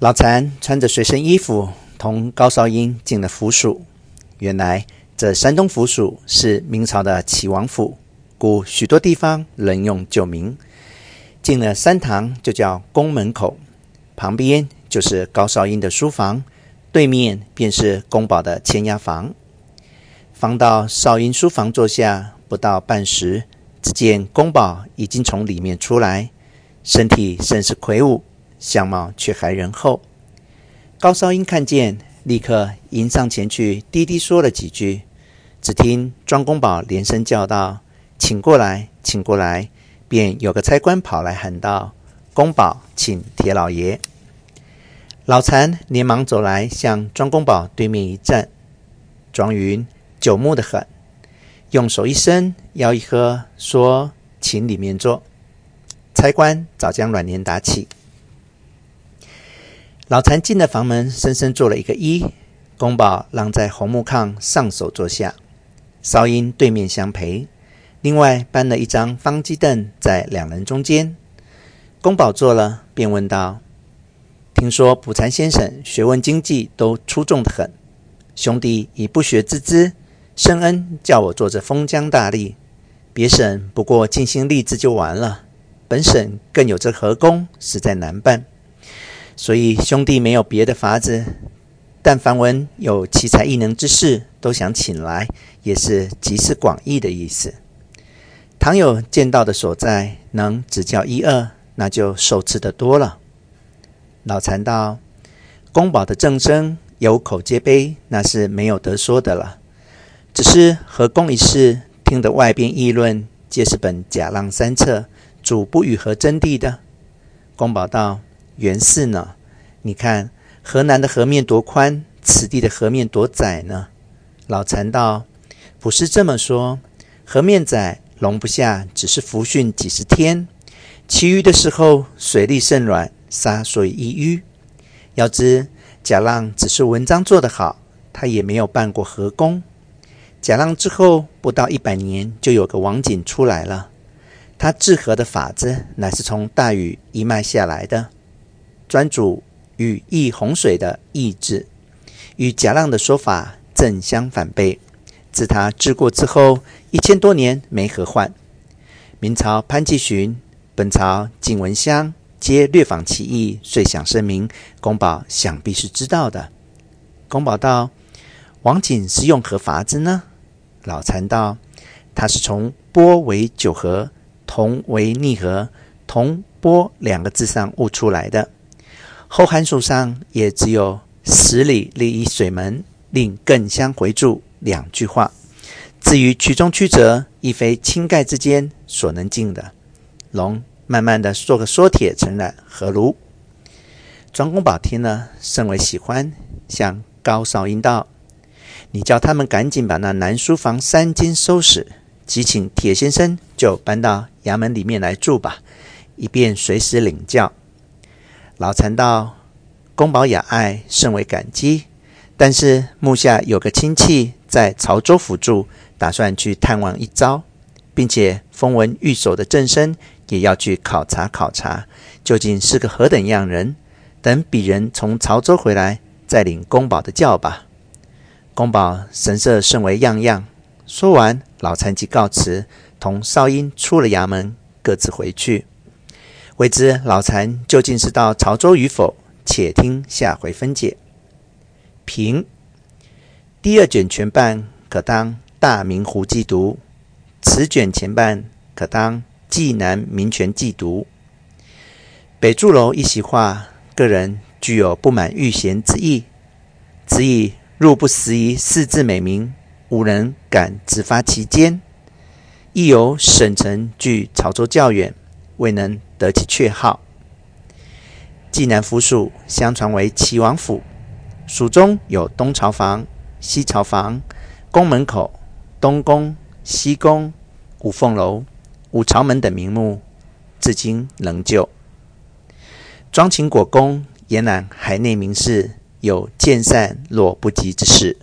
老残穿着随身衣服，同高绍英进了府署。原来这山东府署是明朝的齐王府，故许多地方仍用旧名。进了山堂，就叫宫门口，旁边就是高绍英的书房，对面便是公保的签押房。方到绍英书房坐下，不到半时，只见公保已经从里面出来，身体甚是魁梧，相貌却还仁厚。高绍英看见，立刻迎上前去，低低说了几句。只听庄公宝连声叫道：“请过来，请过来！”便有个差官跑来喊道：“公保，请铁老爷。”老残连忙走来，向庄公宝对面一站。庄云久木得很，用手一伸，腰一喝，说：“请里面坐。”差官早将软帘打起。老残进了房门，深深做了一个揖。公保让在红木炕上首坐下，绍英对面相陪。另外搬了一张方鸡凳在两人中间。公保坐了，便问道：“听说卜禅先生学问经济都出众得很，兄弟以不学之资，深恩叫我做这封疆大吏。别省不过尽心立志就完了，本省更有这河工，实在难办。”所以兄弟没有别的法子，但凡闻有奇才异能之士，都想请来，也是集思广益的意思。倘有见到的所在，能指教一二，那就受赐的多了。老残道：“公保的正声有口皆碑，那是没有得说的了。只是和公一事，听得外边议论，皆是本假浪三策，主不与和真谛的。”公保道。原是呢，你看河南的河面多宽，此地的河面多窄呢？老禅道：“不是这么说，河面窄，容不下只是浮汛几十天，其余的时候水力甚软，沙所以易淤。要知贾浪只是文章做得好，他也没有办过河工。贾浪之后不到一百年，就有个王景出来了，他治河的法子乃是从大禹一脉下来的。”专主与易洪水的意志，与贾浪的说法正相反背。自他治过之后，一千多年没河患。明朝潘季寻、本朝景文香皆略访其意，遂想声明。公保想必是知道的。公保道：“王景是用何法子呢？”老禅道：“他是从波为九合，同为逆合，同波两个字上悟出来的。”后函数上也只有“十里立一水门，令更相回注”两句话。至于曲中曲折，亦非钦盖之间所能尽的。龙慢慢的做个缩帖承揽，何如？庄公宝听了甚为喜欢，向高绍英道：“你叫他们赶紧把那南书房三间收拾，即请铁先生就搬到衙门里面来住吧，以便随时领教。”老残道：“公保雅爱，甚为感激。但是目下有个亲戚在潮州府住，打算去探望一遭，并且风闻御守的正身也要去考察考察，究竟是个何等样人。等鄙人从潮州回来，再领公保的教吧。”公保神色甚为样样。说完，老残即告辞，同少英出了衙门，各自回去。未知老残究竟是到潮州与否？且听下回分解。评：第二卷全半可当大明湖记读，此卷前半可当济南民权记读。北柱楼一席话，个人具有不满欲贤之意。此以入不拾遗四字美名，无人敢直发其间。亦有省城距潮州较远，未能。得其阙号。济南府署相传为齐王府，署中有东朝房、西朝房、宫门口、东宫、西宫、五凤楼、五朝门等名目，至今仍旧。庄秦国公延揽海内名士，有见善若不及之事。